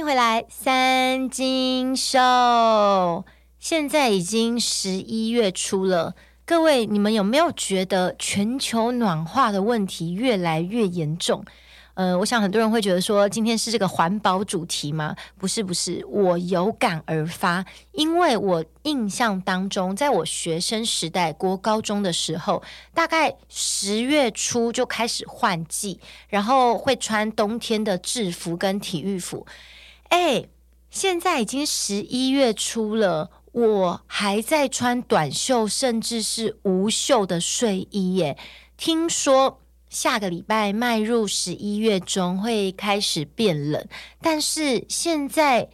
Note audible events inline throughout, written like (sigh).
迎回来，三金秀。现在已经十一月初了，各位，你们有没有觉得全球暖化的问题越来越严重？呃，我想很多人会觉得说，今天是这个环保主题吗？不是，不是，我有感而发，因为我印象当中，在我学生时代，国高中的时候，大概十月初就开始换季，然后会穿冬天的制服跟体育服。哎，现在已经十一月初了，我还在穿短袖，甚至是无袖的睡衣耶。听说。下个礼拜迈入十一月中会开始变冷，但是现在，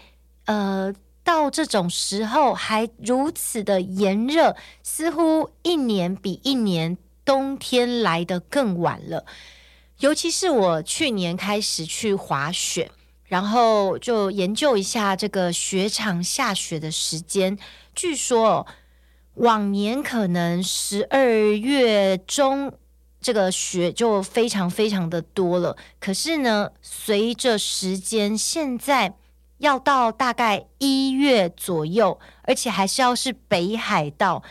呃，到这种时候还如此的炎热，似乎一年比一年冬天来得更晚了。尤其是我去年开始去滑雪，然后就研究一下这个雪场下雪的时间，据说往年可能十二月中。这个雪就非常非常的多了，可是呢，随着时间，现在要到大概一月左右，而且还是要是北海道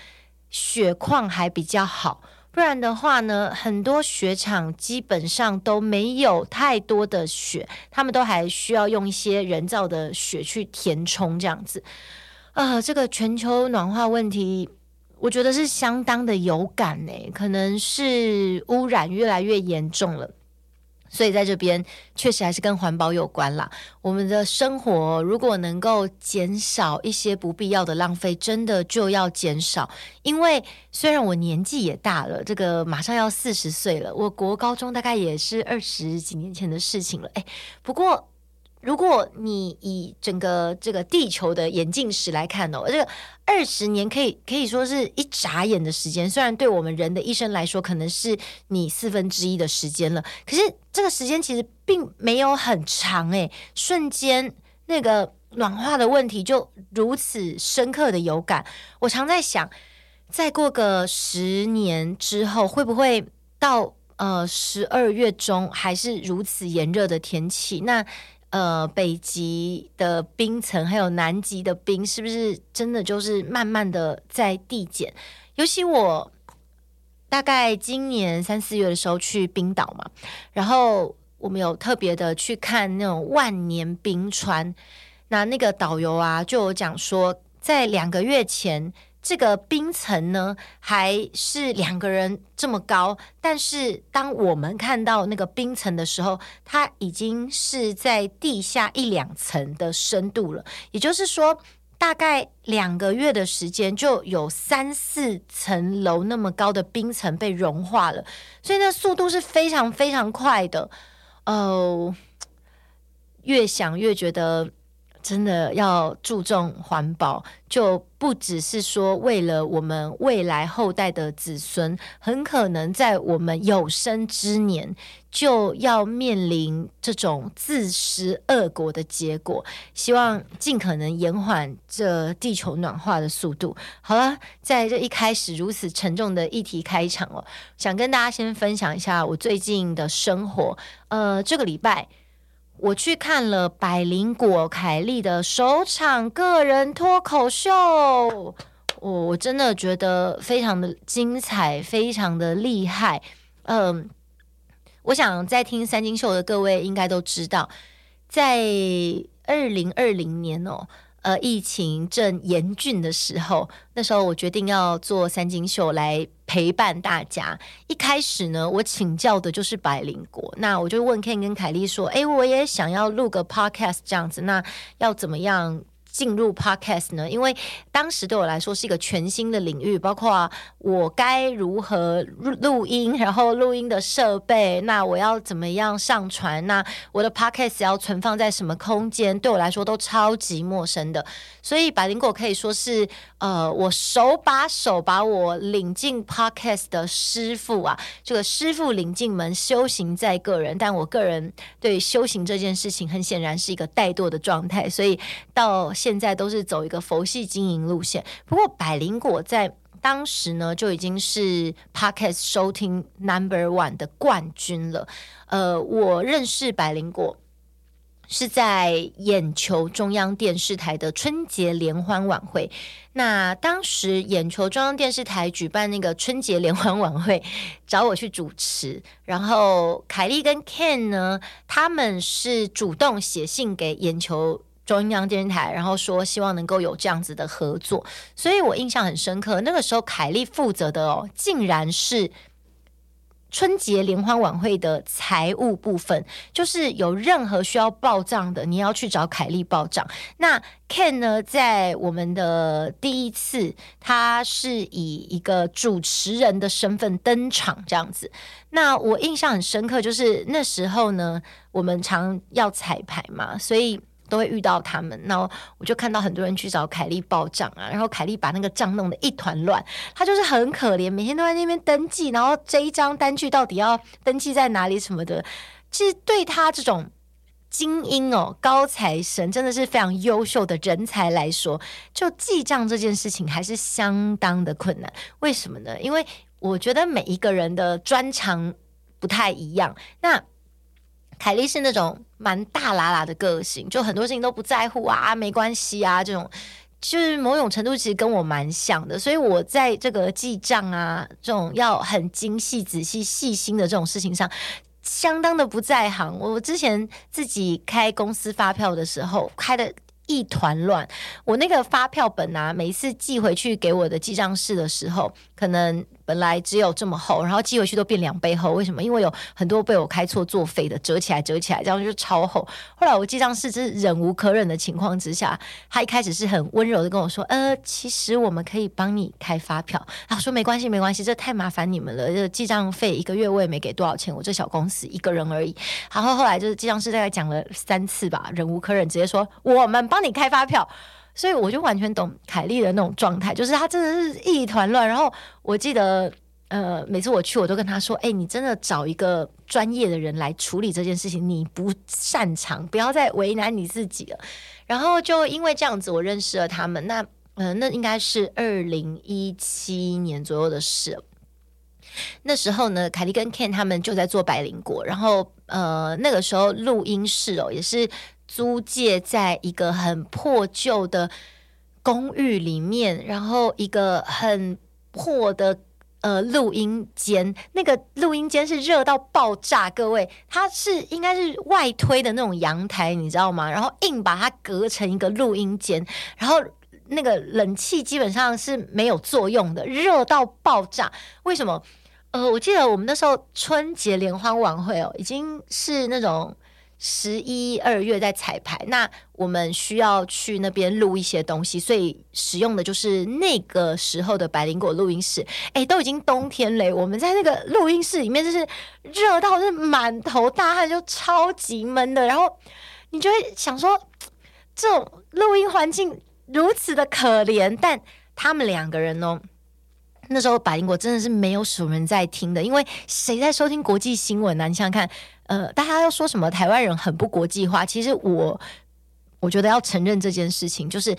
雪况还比较好，不然的话呢，很多雪场基本上都没有太多的雪，他们都还需要用一些人造的雪去填充这样子。啊、呃，这个全球暖化问题。我觉得是相当的有感呢，可能是污染越来越严重了，所以在这边确实还是跟环保有关啦。我们的生活如果能够减少一些不必要的浪费，真的就要减少。因为虽然我年纪也大了，这个马上要四十岁了，我国高中大概也是二十几年前的事情了。哎，不过。如果你以整个这个地球的演进史来看哦，这个二十年可以可以说是一眨眼的时间。虽然对我们人的一生来说，可能是你四分之一的时间了，可是这个时间其实并没有很长诶，瞬间那个暖化的问题就如此深刻的有感。我常在想，再过个十年之后，会不会到呃十二月中还是如此炎热的天气？那呃，北极的冰层还有南极的冰，是不是真的就是慢慢的在递减？尤其我大概今年三四月的时候去冰岛嘛，然后我们有特别的去看那种万年冰川，那那个导游啊就有讲说，在两个月前。这个冰层呢，还是两个人这么高，但是当我们看到那个冰层的时候，它已经是在地下一两层的深度了。也就是说，大概两个月的时间，就有三四层楼那么高的冰层被融化了，所以那速度是非常非常快的。哦，越想越觉得。真的要注重环保，就不只是说为了我们未来后代的子孙，很可能在我们有生之年就要面临这种自食恶果的结果。希望尽可能延缓这地球暖化的速度。好了，在这一开始如此沉重的议题开场哦，想跟大家先分享一下我最近的生活。呃，这个礼拜。我去看了百灵果凯莉的首场个人脱口秀，我我真的觉得非常的精彩，非常的厉害。嗯，我想在听三金秀的各位应该都知道，在二零二零年哦。呃，疫情正严峻的时候，那时候我决定要做三金秀来陪伴大家。一开始呢，我请教的就是百灵国，那我就问 Ken 跟凯莉说：“诶，我也想要录个 Podcast 这样子，那要怎么样？”进入 Podcast 呢？因为当时对我来说是一个全新的领域，包括我该如何录音，然后录音的设备，那我要怎么样上传？那我的 Podcast 要存放在什么空间？对我来说都超级陌生的。所以百灵果可以说是呃，我手把手把我领进 Podcast 的师傅啊。这个师傅领进门，修行在个人。但我个人对修行这件事情，很显然是一个怠惰的状态，所以到。现在都是走一个佛系经营路线，不过百灵果在当时呢就已经是 Podcast 收听 Number One 的冠军了。呃，我认识百灵果是在眼球中央电视台的春节联欢晚会。那当时眼球中央电视台举办那个春节联欢晚会，找我去主持。然后凯莉跟 Ken 呢，他们是主动写信给眼球中央电视台，然后说希望能够有这样子的合作。所以我印象很深刻，那个时候凯莉负责的哦，竟然是。春节联欢晚会的财务部分，就是有任何需要报账的，你要去找凯莉报账。那 Ken 呢，在我们的第一次，他是以一个主持人的身份登场，这样子。那我印象很深刻，就是那时候呢，我们常要彩排嘛，所以。都会遇到他们，那我就看到很多人去找凯莉报账啊，然后凯莉把那个账弄得一团乱，她就是很可怜，每天都在那边登记，然后这一张单据到底要登记在哪里什么的。其实对他这种精英哦，高材生，真的是非常优秀的人才来说，就记账这件事情还是相当的困难。为什么呢？因为我觉得每一个人的专长不太一样。那凯莉是那种蛮大喇喇的个性，就很多事情都不在乎啊，没关系啊，这种就是某种程度其实跟我蛮像的，所以我在这个记账啊，这种要很精细、仔细、细心的这种事情上，相当的不在行。我之前自己开公司发票的时候，开的一团乱，我那个发票本啊，每一次寄回去给我的记账室的时候，可能。本来只有这么厚，然后寄回去都变两倍厚，为什么？因为有很多被我开错作废的，折起来折起来，这样就超厚。后来我记账室是忍无可忍的情况之下，他一开始是很温柔的跟我说：“呃，其实我们可以帮你开发票。”他说：“没关系，没关系，这太麻烦你们了。这记账费一个月我也没给多少钱，我这小公司一个人而已。”然后后来就是记账师大概讲了三次吧，忍无可忍，直接说：“我们帮你开发票。”所以我就完全懂凯莉的那种状态，就是她真的是一团乱。然后我记得，呃，每次我去，我都跟她说：“哎、你真的找一个专业的人来处理这件事情，你不擅长，不要再为难你自己了。”然后就因为这样子，我认识了他们。那，呃，那应该是二零一七年左右的事。那时候呢，凯莉跟 Ken 他们就在做百灵果，然后，呃，那个时候录音室哦，也是。租借在一个很破旧的公寓里面，然后一个很破的呃录音间，那个录音间是热到爆炸，各位，它是应该是外推的那种阳台，你知道吗？然后硬把它隔成一个录音间，然后那个冷气基本上是没有作用的，热到爆炸。为什么？呃，我记得我们那时候春节联欢晚会哦，已经是那种。十一二月在彩排，那我们需要去那边录一些东西，所以使用的就是那个时候的百灵果录音室。哎、都已经冬天嘞，我们在那个录音室里面就是热到是满头大汗，就超级闷的。然后你就会想说，这种录音环境如此的可怜，但他们两个人呢？那时候百灵果真的是没有什么人在听的，因为谁在收听国际新闻呢、你想想看，呃，大家要说什么台湾人很不国际化，其实我我觉得要承认这件事情，就是。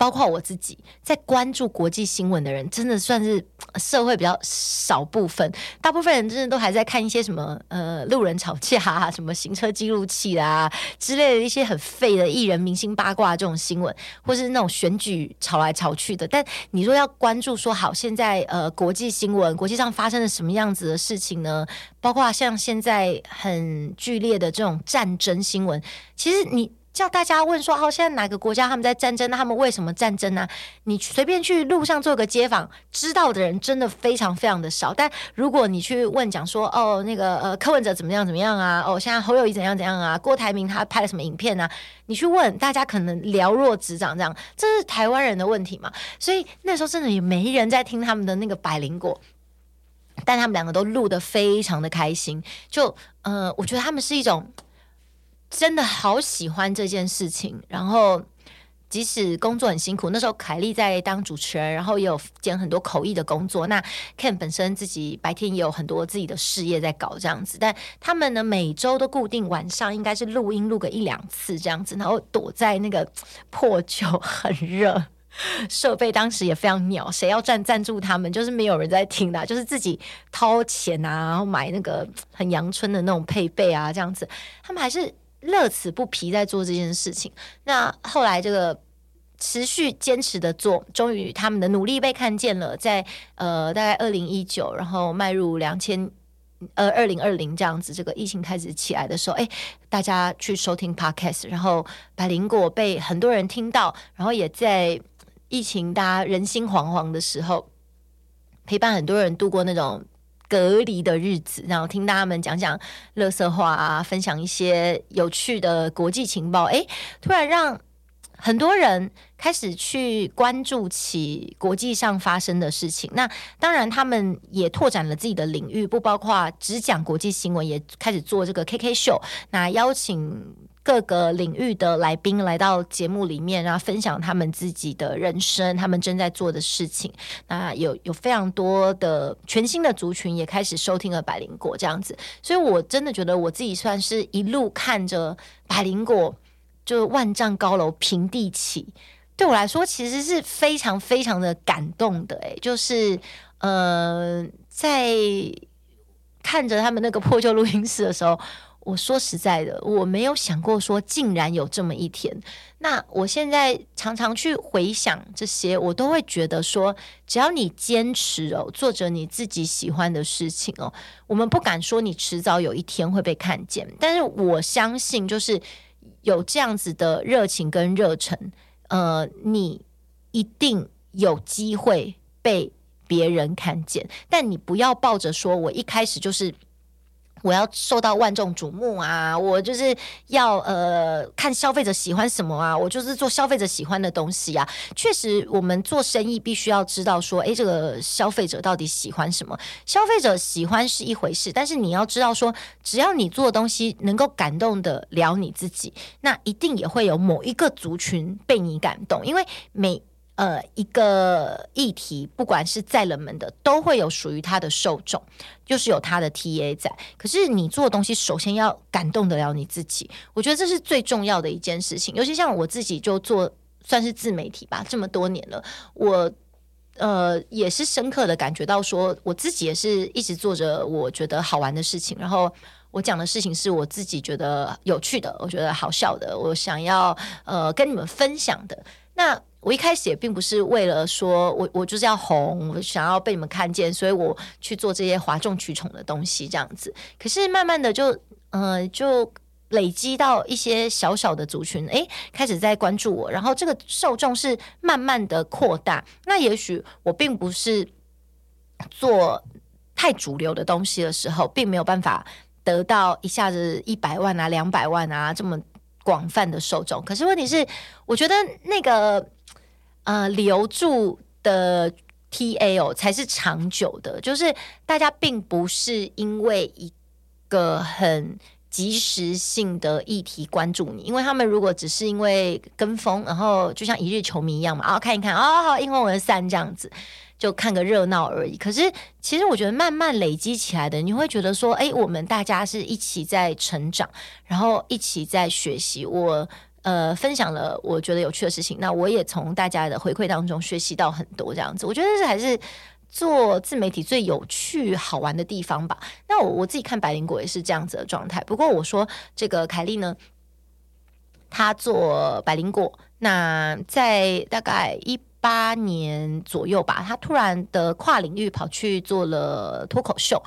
包括我自己在关注国际新闻的人，真的算是社会比较少部分。大部分人真的都还在看一些什么呃路人吵架啊，(laughs) 什么行车记录器啊之类的一些很废的艺人明星八卦这种新闻，或是那种选举吵来吵去的。但你说要关注说好，现在呃国际新闻，国际上发生了什么样子的事情呢？包括像现在很剧烈的这种战争新闻，其实你。叫大家问说，哦，现在哪个国家他们在战争？他们为什么战争呢？你随便去路上做个街访，知道的人真的非常非常的少。但如果你去问讲说，哦，那个呃，柯文哲怎么样怎么样啊？哦，现在侯友谊怎样怎样啊？郭台铭他拍了什么影片啊？你去问大家，可能了若指掌。这样，这是台湾人的问题嘛？所以那时候真的也没人在听他们的那个百灵果，但他们两个都录得非常的开心。就呃，我觉得他们是一种。真的好喜欢这件事情，然后即使工作很辛苦，那时候凯莉在当主持人，然后也有兼很多口译的工作。那 Ken 本身自己白天也有很多自己的事业在搞这样子，但他们呢，每周都固定晚上应该是录音录个一两次这样子，然后躲在那个破旧很热，设备当时也非常鸟，谁要赞赞助他们，就是没有人在听的，就是自己掏钱啊，然后买那个很阳春的那种配备啊这样子，他们还是。乐此不疲在做这件事情。那后来这个持续坚持的做，终于他们的努力被看见了，在呃大概二零一九，然后迈入两千。呃，二零二零这样子，这个疫情开始起来的时候，哎，大家去收听 Podcast，然后百灵果被很多人听到，然后也在疫情大家人心惶惶的时候，陪伴很多人度过那种隔离的日子，然后听他们讲讲乐色话啊，分享一些有趣的国际情报，哎，突然让。很多人开始去关注起国际上发生的事情，那当然他们也拓展了自己的领域，不包括只讲国际新闻，也开始做这个 KK 秀，那邀请各个领域的来宾来到节目里面，然后分享他们自己的人生，他们正在做的事情。那有有非常多的全新的族群也开始收听了百灵果这样子，所以我真的觉得我自己算是一路看着百灵果。就万丈高楼平地起，对我来说其实是非常非常的感动的。诶，就是呃，在看着他们那个破旧录音室的时候，我说实在的，我没有想过说竟然有这么一天。那我现在常常去回想这些，我都会觉得说，只要你坚持哦，做着你自己喜欢的事情哦，我们不敢说你迟早有一天会被看见，但是我相信就是。有这样子的热情跟热忱，呃，你一定有机会被别人看见，但你不要抱着说我一开始就是。我要受到万众瞩目啊！我就是要呃看消费者喜欢什么啊！我就是做消费者喜欢的东西啊！确实，我们做生意必须要知道说，诶，这个消费者到底喜欢什么？消费者喜欢是一回事，但是你要知道说，只要你做的东西能够感动得了你自己，那一定也会有某一个族群被你感动，因为每。呃，一个议题，不管是再冷门的，都会有属于他的受众，就是有他的 TA 在。可是你做东西，首先要感动得了你自己，我觉得这是最重要的一件事情。尤其像我自己就做算是自媒体吧，这么多年了，我呃也是深刻的感觉到说，我自己也是一直做着我觉得好玩的事情，然后我讲的事情是我自己觉得有趣的，我觉得好笑的，我想要呃跟你们分享的。那我一开始也并不是为了说我我就是要红，我想要被你们看见，所以我去做这些哗众取宠的东西这样子。可是慢慢的就呃就累积到一些小小的族群，诶，开始在关注我，然后这个受众是慢慢的扩大。那也许我并不是做太主流的东西的时候，并没有办法得到一下子一百万啊、两百万啊这么。广泛的受众，可是问题是，我觉得那个呃留住的 TA 哦才是长久的，就是大家并不是因为一个很及时性的议题关注你，因为他们如果只是因为跟风，然后就像一日球迷一样嘛，啊看一看啊好，因为我的散这样子。就看个热闹而已。可是，其实我觉得慢慢累积起来的，你会觉得说，哎，我们大家是一起在成长，然后一起在学习。我呃分享了我觉得有趣的事情，那我也从大家的回馈当中学习到很多这样子。我觉得这还是做自媒体最有趣好玩的地方吧。那我我自己看百灵果也是这样子的状态。不过我说这个凯莉呢，她做百灵果，那在大概一。八年左右吧，她突然的跨领域跑去做了脱口秀。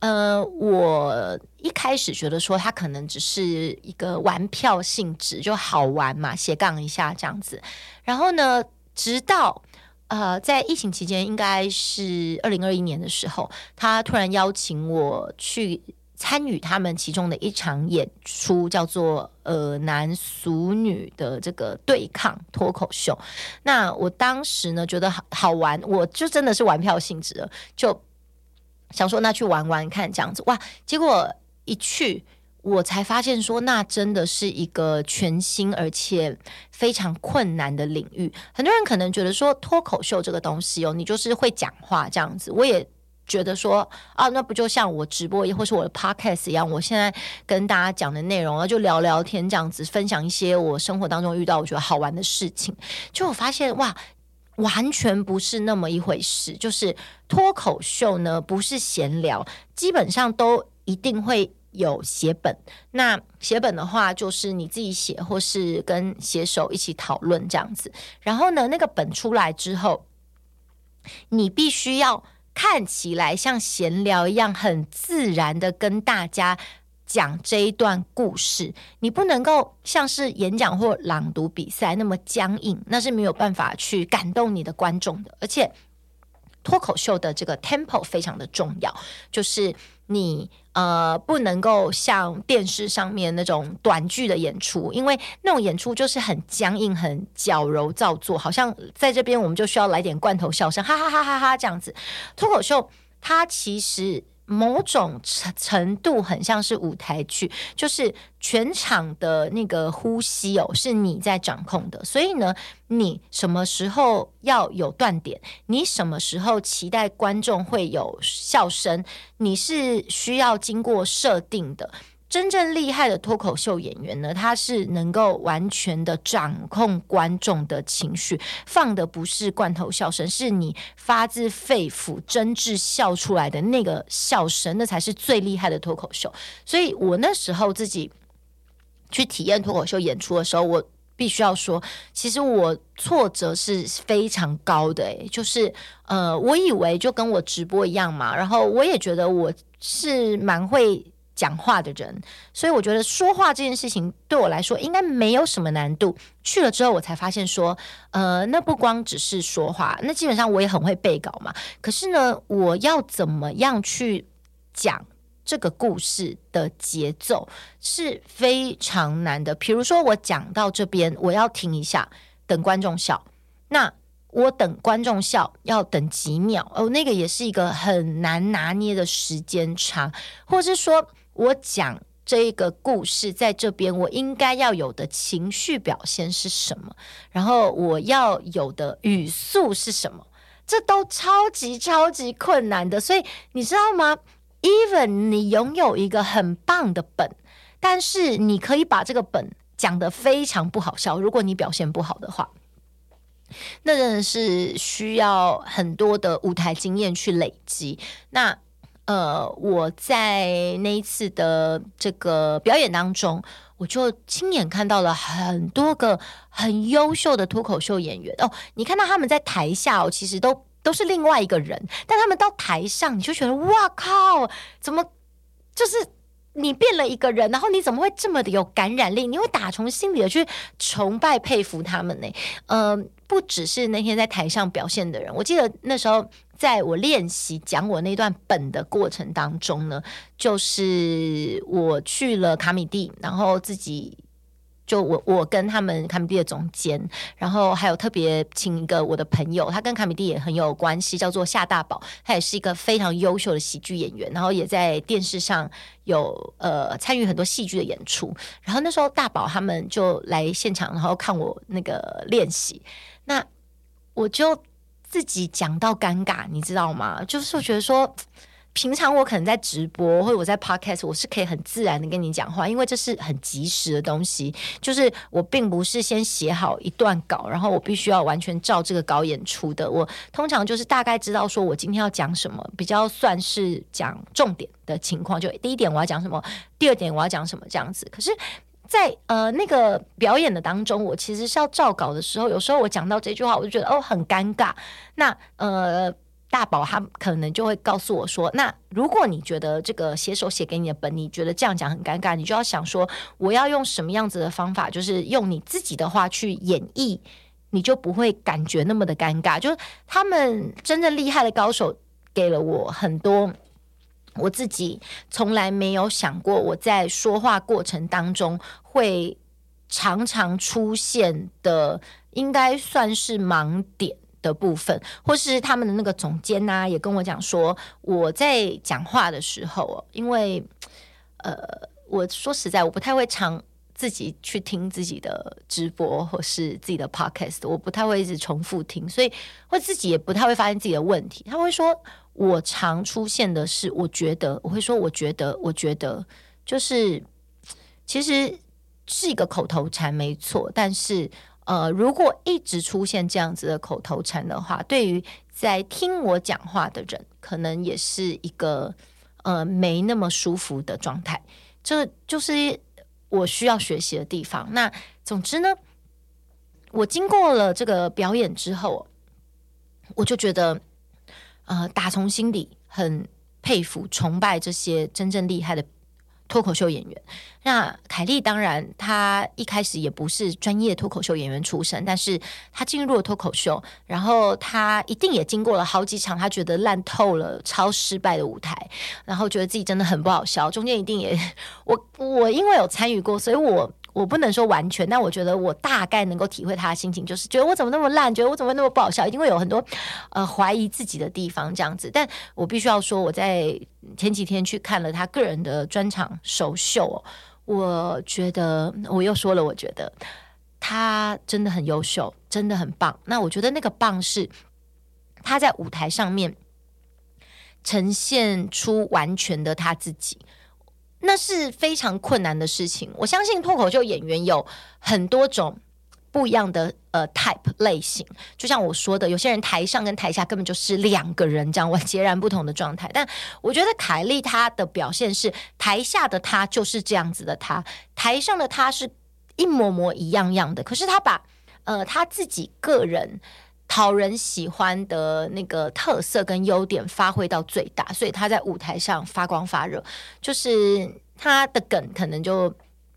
呃，我一开始觉得说他可能只是一个玩票性质，就好玩嘛，斜杠一下这样子。然后呢，直到呃在疫情期间，应该是二零二一年的时候，他突然邀请我去。参与他们其中的一场演出，叫做“呃男俗女”的这个对抗脱口秀。那我当时呢，觉得好好玩，我就真的是玩票性质了，就想说那去玩玩看这样子。哇，结果一去，我才发现说，那真的是一个全新而且非常困难的领域。很多人可能觉得说脱口秀这个东西哦，你就是会讲话这样子，我也。觉得说啊，那不就像我直播或是我的 podcast 一样，我现在跟大家讲的内容啊，就聊聊天这样子，分享一些我生活当中遇到我觉得好玩的事情。就我发现哇，完全不是那么一回事。就是脱口秀呢，不是闲聊，基本上都一定会有写本。那写本的话，就是你自己写，或是跟写手一起讨论这样子。然后呢，那个本出来之后，你必须要看起来像闲聊一样，很自然的跟大家。讲这一段故事，你不能够像是演讲或朗读比赛那么僵硬，那是没有办法去感动你的观众的。而且，脱口秀的这个 tempo 非常的重要，就是你呃不能够像电视上面那种短剧的演出，因为那种演出就是很僵硬、很矫揉造作，好像在这边我们就需要来点罐头笑声，哈哈哈哈哈这样子。脱口秀它其实。某种程程度很像是舞台剧，就是全场的那个呼吸哦，是你在掌控的。所以呢，你什么时候要有断点，你什么时候期待观众会有笑声，你是需要经过设定的。真正厉害的脱口秀演员呢，他是能够完全的掌控观众的情绪，放的不是罐头笑声，是你发自肺腑、真挚笑出来的那个笑声，那才是最厉害的脱口秀。所以我那时候自己去体验脱口秀演出的时候，我必须要说，其实我挫折是非常高的。诶，就是呃，我以为就跟我直播一样嘛，然后我也觉得我是蛮会。讲话的人，所以我觉得说话这件事情对我来说应该没有什么难度。去了之后，我才发现说，呃，那不光只是说话，那基本上我也很会背稿嘛。可是呢，我要怎么样去讲这个故事的节奏是非常难的。比如说，我讲到这边，我要停一下，等观众笑。那我等观众笑要等几秒哦，那个也是一个很难拿捏的时间差，或是说。我讲这一个故事，在这边我应该要有的情绪表现是什么？然后我要有的语速是什么？这都超级超级困难的。所以你知道吗？Even 你拥有一个很棒的本，但是你可以把这个本讲得非常不好笑。如果你表现不好的话，那真的是需要很多的舞台经验去累积。那。呃，我在那一次的这个表演当中，我就亲眼看到了很多个很优秀的脱口秀演员哦。你看到他们在台下哦，其实都都是另外一个人，但他们到台上，你就觉得哇靠，怎么就是你变了一个人？然后你怎么会这么的有感染力？你会打从心里的去崇拜佩服他们呢？嗯、不只是那天在台上表现的人，我记得那时候。在我练习讲我那段本的过程当中呢，就是我去了卡米蒂，然后自己就我我跟他们卡米蒂的总监，然后还有特别请一个我的朋友，他跟卡米蒂也很有关系，叫做夏大宝，他也是一个非常优秀的喜剧演员，然后也在电视上有呃参与很多戏剧的演出。然后那时候大宝他们就来现场，然后看我那个练习，那我就。自己讲到尴尬，你知道吗？就是我觉得说，平常我可能在直播或者我在 podcast，我是可以很自然的跟你讲话，因为这是很即时的东西。就是我并不是先写好一段稿，然后我必须要完全照这个稿演出的。我通常就是大概知道说我今天要讲什么，比较算是讲重点的情况。就第一点我要讲什么，第二点我要讲什么这样子。可是。在呃那个表演的当中，我其实是要照稿的时候，有时候我讲到这句话，我就觉得哦很尴尬。那呃大宝他可能就会告诉我说，那如果你觉得这个写手写给你的本，你觉得这样讲很尴尬，你就要想说我要用什么样子的方法，就是用你自己的话去演绎，你就不会感觉那么的尴尬。就是他们真正厉害的高手给了我很多。我自己从来没有想过，我在说话过程当中会常常出现的，应该算是盲点的部分，或是他们的那个总监呐、也跟我讲说，我在讲话的时候，因为呃，我说实在，我不太会常自己去听自己的直播或是自己的 podcast，我不太会一直重复听，所以会自己也不太会发现自己的问题。他会说。我常出现的是，我觉得我会说，我觉得，我觉得，就是其实是一个口头禅，没错。但是，呃，如果一直出现这样子的口头禅的话，对于在听我讲话的人，可能也是一个呃没那么舒服的状态。这就是我需要学习的地方。那总之呢，我经过了这个表演之后，我就觉得，呃，打从心底很佩服、崇拜这些真正厉害的。脱口秀演员，那凯莉当然，她一开始也不是专业脱口秀演员出身，但是她进入了脱口秀，然后她一定也经过了好几场她觉得烂透了、超失败的舞台，然后觉得自己真的很不好笑，中间一定也我我因为有参与过，所以我。我不能说完全，但我觉得我大概能够体会他的心情，就是觉得我怎么那么烂，觉得我怎么那么不好笑，一定会有很多呃怀疑自己的地方这样子。但我必须要说，我在前几天去看了他个人的专场首秀，我觉得我又说了，我觉得他真的很优秀，真的很棒。那我觉得那个棒是他在舞台上面呈现出完全的他自己。那是非常困难的事情。我相信脱口秀演员有很多种不一样的呃 type 类型，就像我说的，有些人台上跟台下根本就是两个人这样，完截然不同的状态。但我觉得凯莉她的表现是，台下的她就是这样子的她，台上的她是一模模一样样的。可是她把呃她自己个人。讨人喜欢的那个特色跟优点发挥到最大，所以他在舞台上发光发热。就是他的梗可能就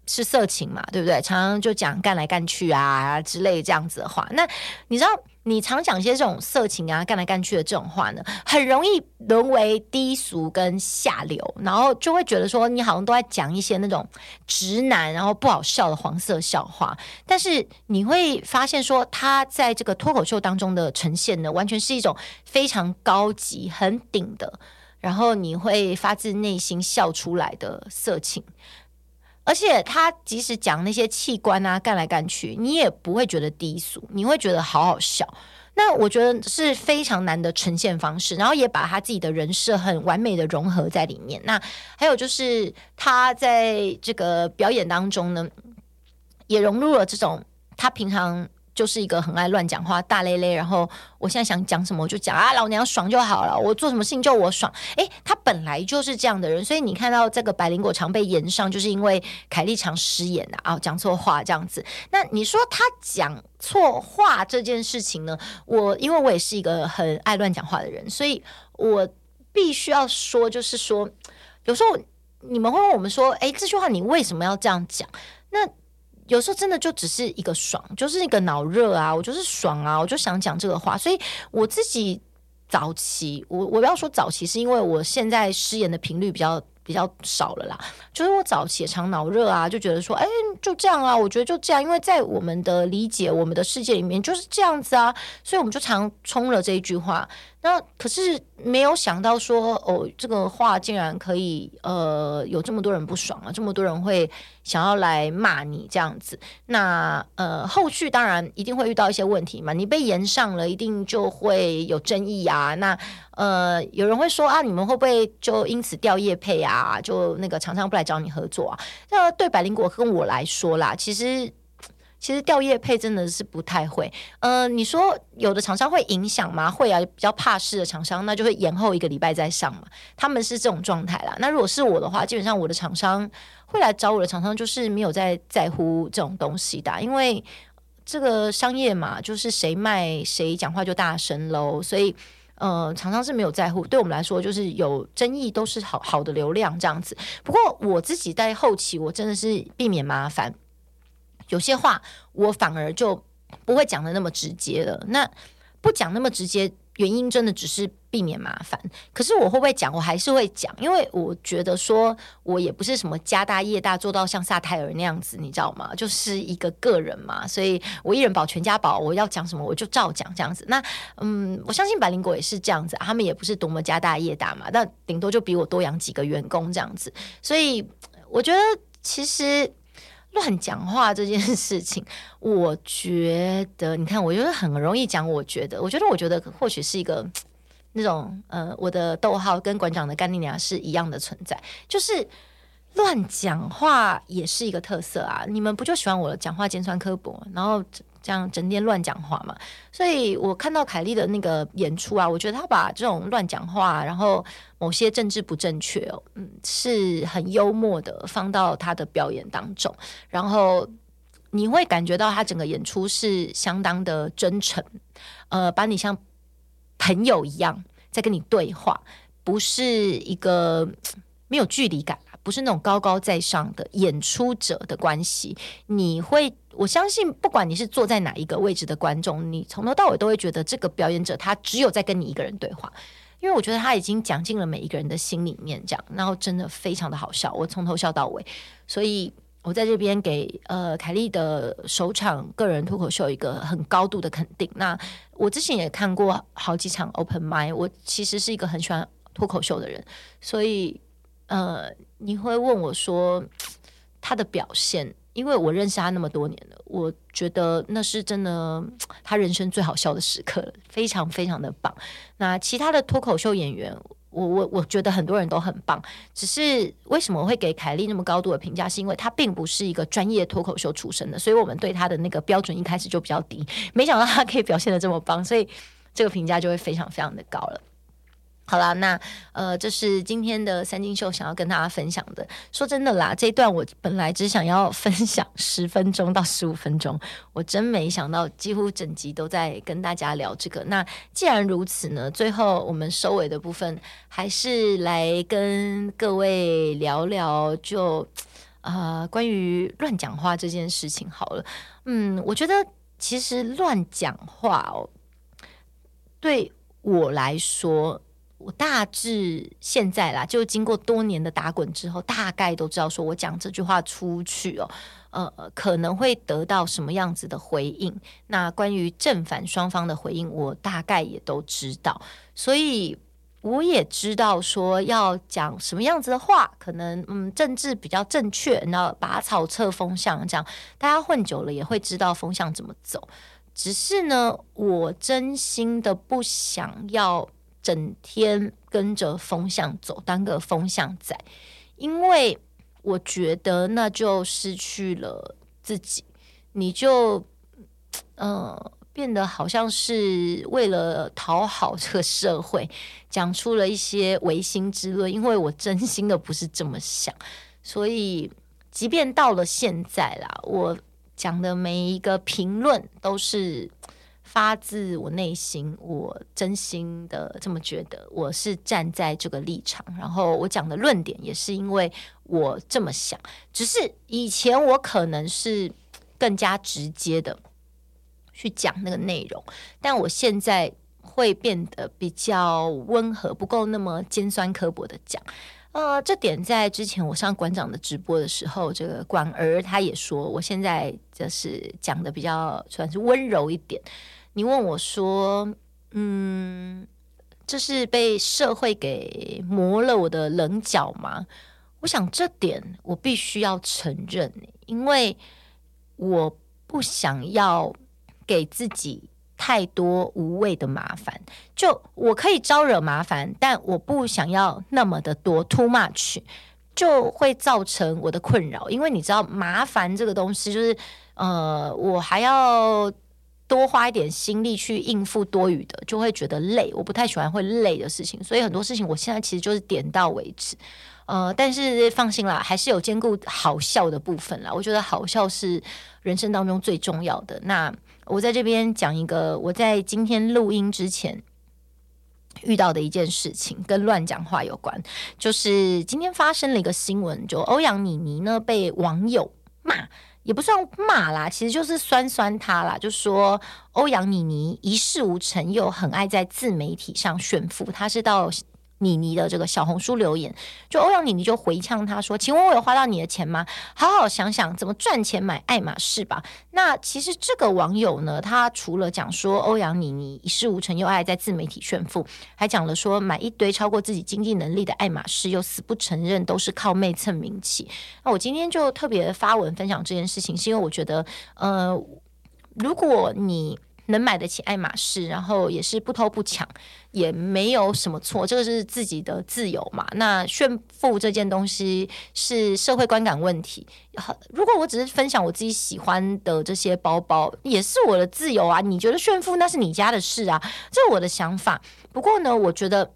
是色情嘛，对不对？常常就讲干来干去啊之类这样子的话。那你知道？你常讲些这种色情啊、干来干去的这种话呢，很容易沦为低俗跟下流，然后就会觉得说你好像都在讲一些那种直男，然后不好笑的黄色笑话。但是你会发现说，他在这个脱口秀当中的呈现呢，完全是一种非常高级、很顶的，然后你会发自内心笑出来的色情。而且他即使讲那些器官啊，干来干去，你也不会觉得低俗，你会觉得好好笑。那我觉得是非常难的呈现方式，然后也把他自己的人设很完美的融合在里面。那还有就是他在这个表演当中呢，也融入了这种他平常。就是一个很爱乱讲话、大咧咧，然后我现在想讲什么我就讲啊，老娘爽就好了，我做什么事情就我爽。诶，他本来就是这样的人，所以你看到这个百灵果常被炎上，就是因为凯莉常失言的啊，讲错话这样子。那你说他讲错话这件事情呢？我因为我也是一个很爱乱讲话的人，所以我必须要说，就是说，有时候你们会问我们说，诶，这句话你为什么要这样讲？那有时候真的就只是一个爽，就是一个脑热啊，我就是爽啊，我就想讲这个话。所以我自己早期，我我不要说早期，是因为我现在失言的频率比较比较少了啦。就是我早期常脑热啊，就觉得说，哎，就这样啊，我觉得就这样，因为在我们的理解、我们的世界里面就是这样子啊，所以我们就常冲了这一句话。那可是没有想到说哦，这个话竟然可以呃有这么多人不爽啊，这么多人会想要来骂你这样子。那呃后续当然一定会遇到一些问题嘛，你被延上了，一定就会有争议啊。那呃有人会说啊，你们会不会就因此掉业配啊？就那个厂商不来找你合作啊？那对百灵果跟我来说啦，其实。其实掉叶配真的是不太会，呃，你说有的厂商会影响吗？会啊，比较怕事的厂商，那就会延后一个礼拜再上嘛。他们是这种状态啦。那如果是我的话，基本上我的厂商会来找我的厂商，就是没有在在乎这种东西的，因为这个商业嘛，就是谁卖谁讲话就大声喽。所以，呃，厂商是没有在乎。对我们来说，就是有争议都是好好的流量这样子。不过我自己在后期，我真的是避免麻烦。有些话我反而就不会讲得那么直接了。那不讲那么直接，原因真的只是避免麻烦。可是我会不会讲？我还是会讲，因为我觉得说我也不是什么家大业大，做到像萨泰尔那样子，你知道吗？就是一个个人嘛，所以我一人保全家保，我要讲什么我就照讲这样子。那嗯，我相信百灵果也是这样子，他们也不是多么家大业大嘛，那顶多就比我多养几个员工这样子。所以我觉得其实。乱讲话这件事情，(laughs) 我觉得，你看，我觉得很容易讲。我觉得，我觉得，我觉得，或许是一个 (tsk) 那种，呃，我的逗号跟馆长的干你娘是一样的存在，就是乱讲话也是一个特色啊。你们不就喜欢我讲话尖酸刻薄，然后这样整天乱讲话嘛。所以我看到凯莉的那个演出啊，我觉得她把这种乱讲话，然后某些政治不正确，嗯，是很幽默的放到她的表演当中，然后你会感觉到她整个演出是相当的真诚，呃，把你像朋友一样在跟你对话，不是一个没有距离感。不是那种高高在上的演出者的关系，你会，我相信，不管你是坐在哪一个位置的观众，你从头到尾都会觉得这个表演者他只有在跟你一个人对话，因为我觉得他已经讲进了每一个人的心里面，这样，然后真的非常的好笑，我从头笑到尾，所以我在这边给呃凯莉的首场个人脱口秀一个很高度的肯定。那我之前也看过好几场 open mic，我其实是一个很喜欢脱口秀的人，所以。呃，你会问我说他的表现，因为我认识他那么多年了，我觉得那是真的，他人生最好笑的时刻，非常非常的棒。那其他的脱口秀演员，我我我觉得很多人都很棒，只是为什么会给凯莉那么高度的评价，是因为他并不是一个专业脱口秀出身的，所以我们对他的那个标准一开始就比较低，没想到他可以表现得这么棒，所以这个评价就会非常非常的高了。好啦，那呃，这是今天的三金秀想要跟大家分享的。说真的啦，这一段我本来只想要分享十分钟到十五分钟，我真没想到几乎整集都在跟大家聊这个。那既然如此呢，最后我们收尾的部分还是来跟各位聊聊就，就呃关于乱讲话这件事情好了。嗯，我觉得其实乱讲话哦，对我来说。我大致现在啦，就经过多年的打滚之后，大概都知道说我讲这句话出去哦，呃，可能会得到什么样子的回应。那关于正反双方的回应，我大概也都知道，所以我也知道说要讲什么样子的话，可能嗯，政治比较正确，然后拔草测风向，这样大家混久了也会知道风向怎么走。只是呢，我真心的不想要。整天跟着风向走，当个风向仔，因为我觉得那就失去了自己，你就呃变得好像是为了讨好这个社会，讲出了一些违心之论。因为我真心的不是这么想，所以即便到了现在啦，我讲的每一个评论都是。发自我内心，我真心的这么觉得，我是站在这个立场，然后我讲的论点也是因为我这么想。只是以前我可能是更加直接的去讲那个内容，但我现在会变得比较温和，不够那么尖酸刻薄的讲。呃，这点在之前我上馆长的直播的时候，这个管儿他也说，我现在就是讲的比较算是温柔一点。你问我说：“嗯，这是被社会给磨了我的棱角吗？”我想这点我必须要承认，因为我不想要给自己太多无谓的麻烦。就我可以招惹麻烦，但我不想要那么的多，too much，就会造成我的困扰。因为你知道，麻烦这个东西，就是呃，我还要。多花一点心力去应付多余的，就会觉得累。我不太喜欢会累的事情，所以很多事情我现在其实就是点到为止。呃，但是放心啦，还是有兼顾好笑的部分啦。我觉得好笑是人生当中最重要的。那我在这边讲一个我在今天录音之前遇到的一件事情，跟乱讲话有关。就是今天发生了一个新闻，就欧阳妮妮呢被网友。也不算骂啦，其实就是酸酸他啦，就说欧阳妮妮一事无成，又很爱在自媒体上炫富。他是到妮妮的这个小红书留言，就欧阳妮妮就回呛他说：“请问我有花到你的钱吗？好好想想怎么赚钱买爱马仕吧。”那其实这个网友呢，他除了讲说欧阳妮妮一事无成又爱在自媒体炫富，还讲了说买一堆超过自己经济能力的爱马仕，又死不承认都是靠妹蹭名气。那我今天就特别发文分享这件事情，是因为我觉得，呃，如果你能买得起爱马仕，然后也是不偷不抢，也没有什么错，这个是自己的自由嘛。那炫富这件东西是社会观感问题。如果我只是分享我自己喜欢的这些包包，也是我的自由啊。你觉得炫富那是你家的事啊，这是我的想法。不过呢，我觉得。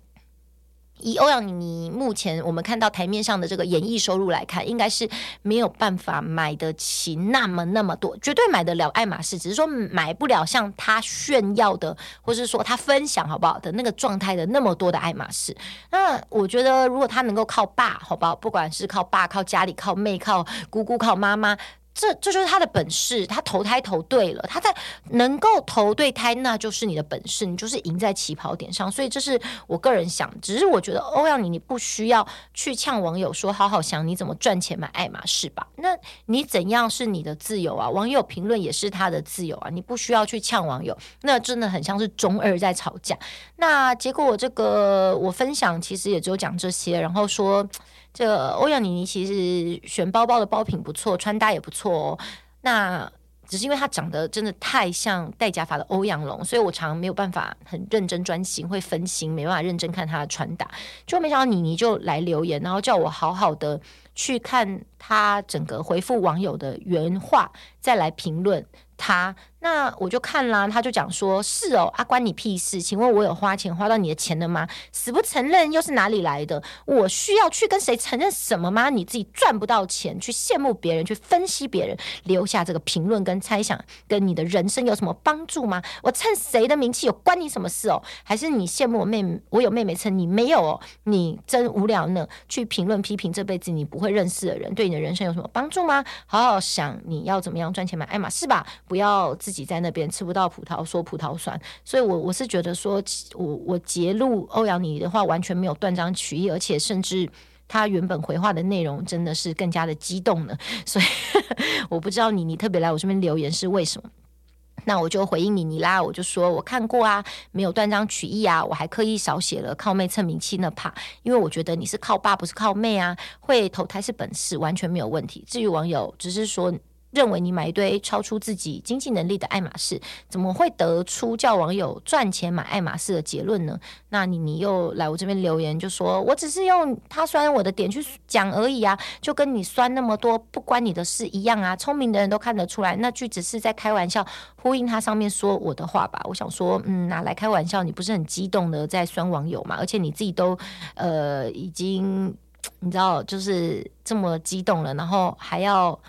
以欧阳妮妮目前我们看到台面上的这个演艺收入来看，应该是没有办法买得起那么那么多，绝对买得了爱马仕，只是说买不了像他炫耀的，或是说他分享好不好的那个状态的那么多的爱马仕。那我觉得，如果他能够靠爸，好不好？不管是靠爸、靠家里、靠妹、靠姑姑、靠妈妈。这这就是他的本事，他投胎投对了，他在能够投对胎，那就是你的本事，你就是赢在起跑点上。所以这是我个人想，只是我觉得欧阳你你不需要去呛网友说，好好想你怎么赚钱买爱马仕吧。那你怎样是你的自由啊？网友评论也是他的自由啊，你不需要去呛网友，那真的很像是中二在吵架。那结果我这个我分享其实也只有讲这些，然后说。这个欧阳妮妮其实选包包的包品不错，穿搭也不错哦。那只是因为她长得真的太像戴假发的欧阳龙，所以我常常没有办法很认真专心，会分心，没办法认真看她的穿搭。就没想到妮妮就来留言，然后叫我好好的去看她整个回复网友的原话，再来评论她。那我就看啦，他就讲说：“是哦，啊，关你屁事？请问我有花钱花到你的钱了吗？死不承认又是哪里来的？我需要去跟谁承认什么吗？你自己赚不到钱，去羡慕别人，去分析别人，留下这个评论跟猜想，跟你的人生有什么帮助吗？我蹭谁的名气有关你什么事哦？还是你羡慕我妹妹？我有妹妹蹭，你没有哦？你真无聊呢？去评论批评这辈子你不会认识的人，对你的人生有什么帮助吗？好好想你要怎么样赚钱买爱马仕吧，不要自。”自己在那边吃不到葡萄说葡萄酸，所以我我是觉得说，我我截录欧阳妮的话完全没有断章取义，而且甚至他原本回话的内容真的是更加的激动呢。(laughs) 所以 (laughs) 我不知道妮妮特别来我这边留言是为什么，那我就回应妮妮啦，我就说我看过啊，没有断章取义啊，我还刻意少写了靠妹蹭名气那怕，因为我觉得你是靠爸不是靠妹啊，会投胎是本事，完全没有问题。至于网友只是说。认为你买一堆超出自己经济能力的爱马仕，怎么会得出叫网友赚钱买爱马仕的结论呢？那你你又来我这边留言，就说我只是用他酸我的点去讲而已啊，就跟你酸那么多不关你的事一样啊。聪明的人都看得出来，那句只是在开玩笑，呼应他上面说我的话吧。我想说，嗯，拿来开玩笑，你不是很激动的在酸网友嘛？而且你自己都呃已经你知道就是这么激动了，然后还要。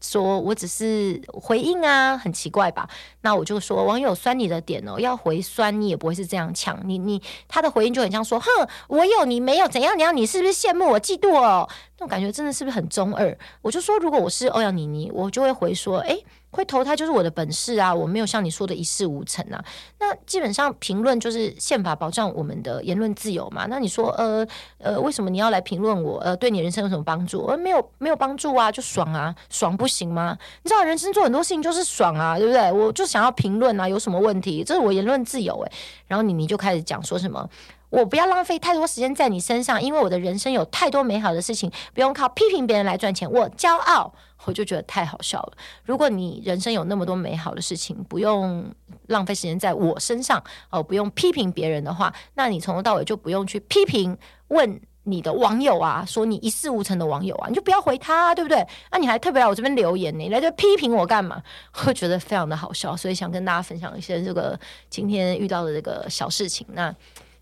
说我只是回应啊，很奇怪吧？那我就说网友酸你的点哦，要回酸你也不会是这样抢你你他的回应就很像说，哼，我有你没有怎样怎样，你是不是羡慕我嫉妒哦？那种感觉真的是不是很中二？我就说如果我是欧阳妮妮，我就会回说，哎。会投胎就是我的本事啊！我没有像你说的一事无成啊。那基本上评论就是宪法保障我们的言论自由嘛。那你说呃呃，为什么你要来评论我？呃，对你人生有什么帮助？呃，没有没有帮助啊，就爽啊，爽不行吗？你知道人生做很多事情就是爽啊，对不对？我就想要评论啊，有什么问题？这是我言论自由诶。然后你你就开始讲说什么？我不要浪费太多时间在你身上，因为我的人生有太多美好的事情，不用靠批评别人来赚钱。我骄傲，我就觉得太好笑了。如果你人生有那么多美好的事情，不用浪费时间在我身上，哦，不用批评别人的话，那你从头到尾就不用去批评问你的网友啊，说你一事无成的网友啊，你就不要回他啊，对不对？那你还特别来我这边留言呢，你来这批评我干嘛？我觉得非常的好笑，所以想跟大家分享一些这个今天遇到的这个小事情。那。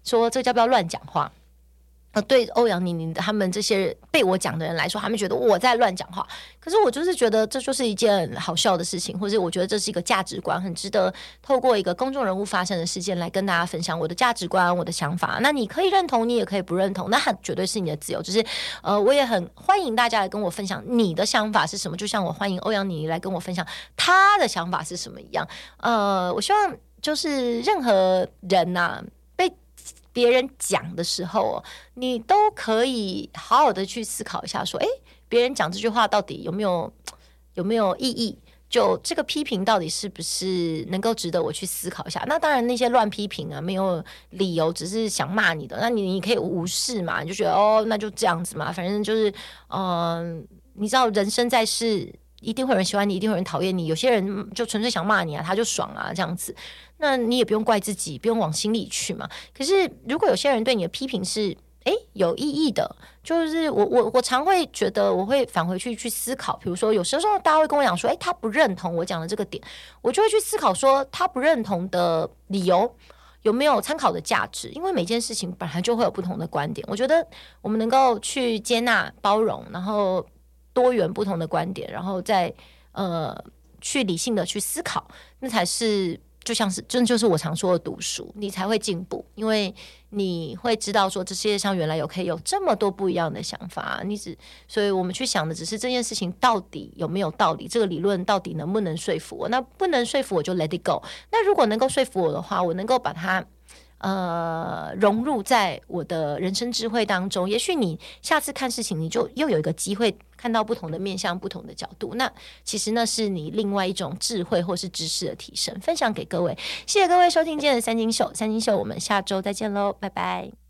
说这叫不要乱讲话？呃，对欧阳妮妮他们这些被我讲的人来说，他们觉得我在乱讲话。可是我就是觉得这就是一件好笑的事情，或者我觉得这是一个价值观，很值得透过一个公众人物发生的事件来跟大家分享我的价值观、我的想法。那你可以认同，你也可以不认同，那绝对是你的自由。只是呃，我也很欢迎大家来跟我分享你的想法是什么，就像我欢迎欧阳妮妮来跟我分享她的想法是什么一样。呃，我希望就是任何人呐、别人讲的时候，你都可以好好的去思考一下，说，诶，别人讲这句话到底有没有有没有意义？就这个批评到底是不是能够值得我去思考一下？那当然，那些乱批评啊，没有理由，只是想骂你的，那你你可以无视嘛，你就觉得哦，那就这样子嘛，反正就是，嗯、你知道，人生在世。一定会有人喜欢你，一定会有人讨厌你。有些人就纯粹想骂你啊，他就爽啊，这样子。那你也不用怪自己，不用往心里去嘛。可是如果有些人对你的批评是诶有意义的，就是我我我常会觉得我会返回去去思考。比如说有时候大家会跟我讲说，诶他不认同我讲的这个点，我就会去思考说他不认同的理由有没有参考的价值。因为每件事情本来就会有不同的观点，我觉得我们能够去接纳、包容，然后。多元不同的观点，然后再呃去理性的去思考，那才是就像是真就是我常说的读书，你才会进步，因为你会知道说这世界上原来有可以有这么多不一样的想法，你只所以我们去想的只是这件事情到底有没有道理，这个理论到底能不能说服我？那不能说服我就 let it go，那如果能够说服我的话，我能够把它。呃，融入在我的人生智慧当中，也许你下次看事情，你就又有一个机会看到不同的面向、不同的角度。那其实那是你另外一种智慧或是知识的提升，分享给各位。谢谢各位收听今天的三金秀，三金秀，我们下周再见喽，拜拜。